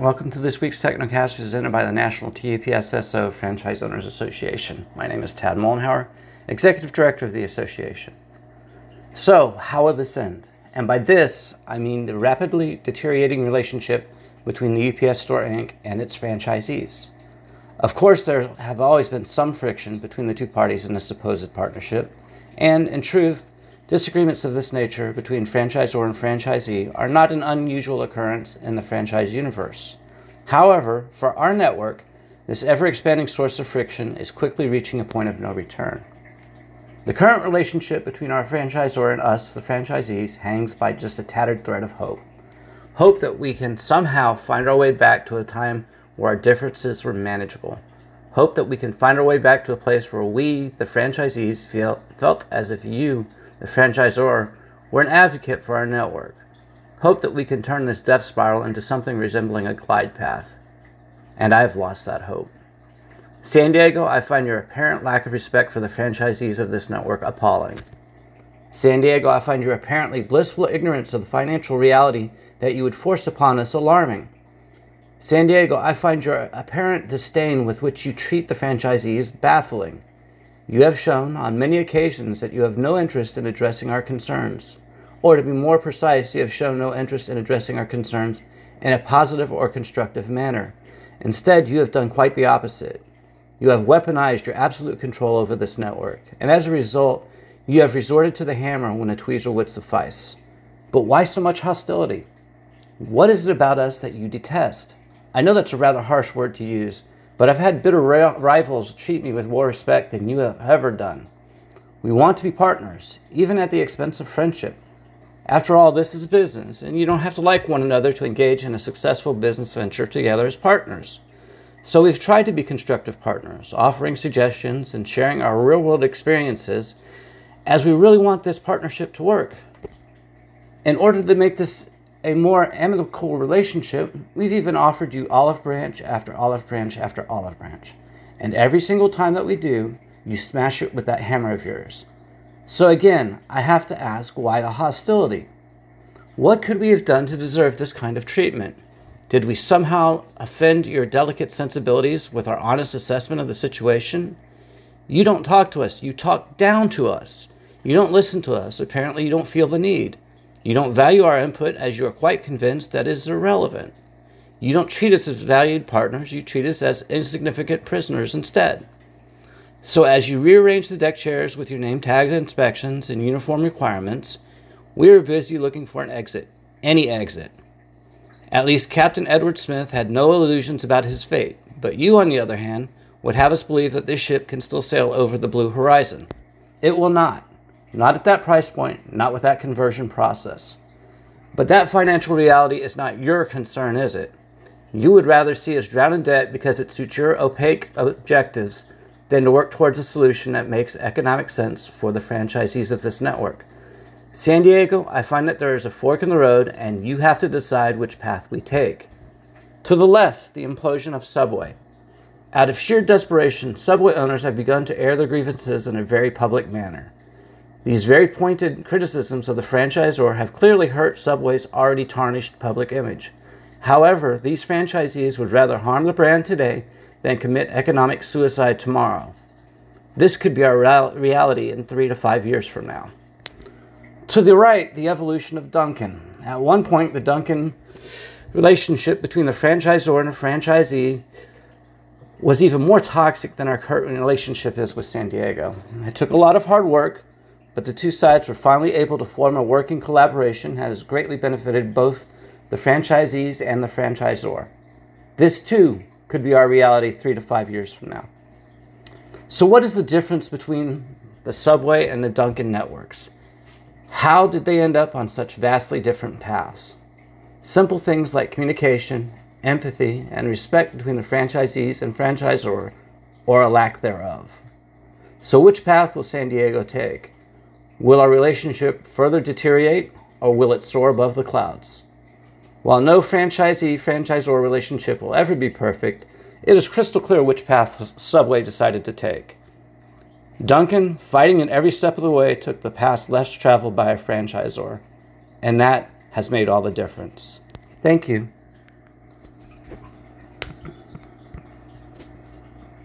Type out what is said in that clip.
Welcome to this week's Technocast presented by the National TAPSSO Franchise Owners Association. My name is Tad Mollenhauer, Executive Director of the Association. So, how will this end? And by this, I mean the rapidly deteriorating relationship between the UPS Store Inc. and its franchisees. Of course, there have always been some friction between the two parties in this supposed partnership, and in truth, disagreements of this nature between franchisor and franchisee are not an unusual occurrence in the franchise universe. However, for our network, this ever expanding source of friction is quickly reaching a point of no return. The current relationship between our franchisor and us, the franchisees, hangs by just a tattered thread of hope. Hope that we can somehow find our way back to a time where our differences were manageable. Hope that we can find our way back to a place where we, the franchisees, feel, felt as if you, the franchisor, were an advocate for our network. Hope that we can turn this death spiral into something resembling a glide path. And I've lost that hope. San Diego, I find your apparent lack of respect for the franchisees of this network appalling. San Diego, I find your apparently blissful ignorance of the financial reality that you would force upon us alarming. San Diego, I find your apparent disdain with which you treat the franchisees baffling. You have shown on many occasions that you have no interest in addressing our concerns. Or to be more precise, you have shown no interest in addressing our concerns in a positive or constructive manner. Instead, you have done quite the opposite. You have weaponized your absolute control over this network, and as a result, you have resorted to the hammer when a tweezer would suffice. But why so much hostility? What is it about us that you detest? I know that's a rather harsh word to use, but I've had bitter rivals treat me with more respect than you have ever done. We want to be partners, even at the expense of friendship. After all, this is business, and you don't have to like one another to engage in a successful business venture together as partners. So we've tried to be constructive partners, offering suggestions and sharing our real world experiences as we really want this partnership to work. In order to make this a more amicable relationship, we've even offered you olive branch after olive branch after olive branch. And every single time that we do, you smash it with that hammer of yours. So again, I have to ask why the hostility? What could we have done to deserve this kind of treatment? Did we somehow offend your delicate sensibilities with our honest assessment of the situation? You don't talk to us, you talk down to us. You don't listen to us. Apparently, you don't feel the need. You don't value our input as you are quite convinced that it is irrelevant. You don't treat us as valued partners, you treat us as insignificant prisoners instead. So, as you rearrange the deck chairs with your name tagged inspections and uniform requirements, we are busy looking for an exit, any exit. At least Captain Edward Smith had no illusions about his fate, but you, on the other hand, would have us believe that this ship can still sail over the blue horizon. It will not. Not at that price point, not with that conversion process. But that financial reality is not your concern, is it? You would rather see us drown in debt because it suits your opaque objectives than to work towards a solution that makes economic sense for the franchisees of this network. San Diego, I find that there is a fork in the road, and you have to decide which path we take. To the left, the implosion of Subway. Out of sheer desperation, Subway owners have begun to air their grievances in a very public manner. These very pointed criticisms of the franchisor have clearly hurt Subway's already tarnished public image. However, these franchisees would rather harm the brand today than commit economic suicide tomorrow. This could be our reality in three to five years from now. To the right, the evolution of Dunkin'. At one point, the Dunkin' relationship between the franchisor and the franchisee was even more toxic than our current relationship is with San Diego. It took a lot of hard work, but the two sides were finally able to form a working collaboration that has greatly benefited both the franchisees and the franchisor. This too could be our reality three to five years from now. So, what is the difference between the Subway and the Dunkin' networks? How did they end up on such vastly different paths? Simple things like communication, empathy, and respect between the franchisees and franchisor, or a lack thereof. So, which path will San Diego take? Will our relationship further deteriorate, or will it soar above the clouds? While no franchisee franchisor relationship will ever be perfect, it is crystal clear which path Subway decided to take. Dunkin', fighting in every step of the way, took the path less traveled by a franchisor, and that has made all the difference. Thank you.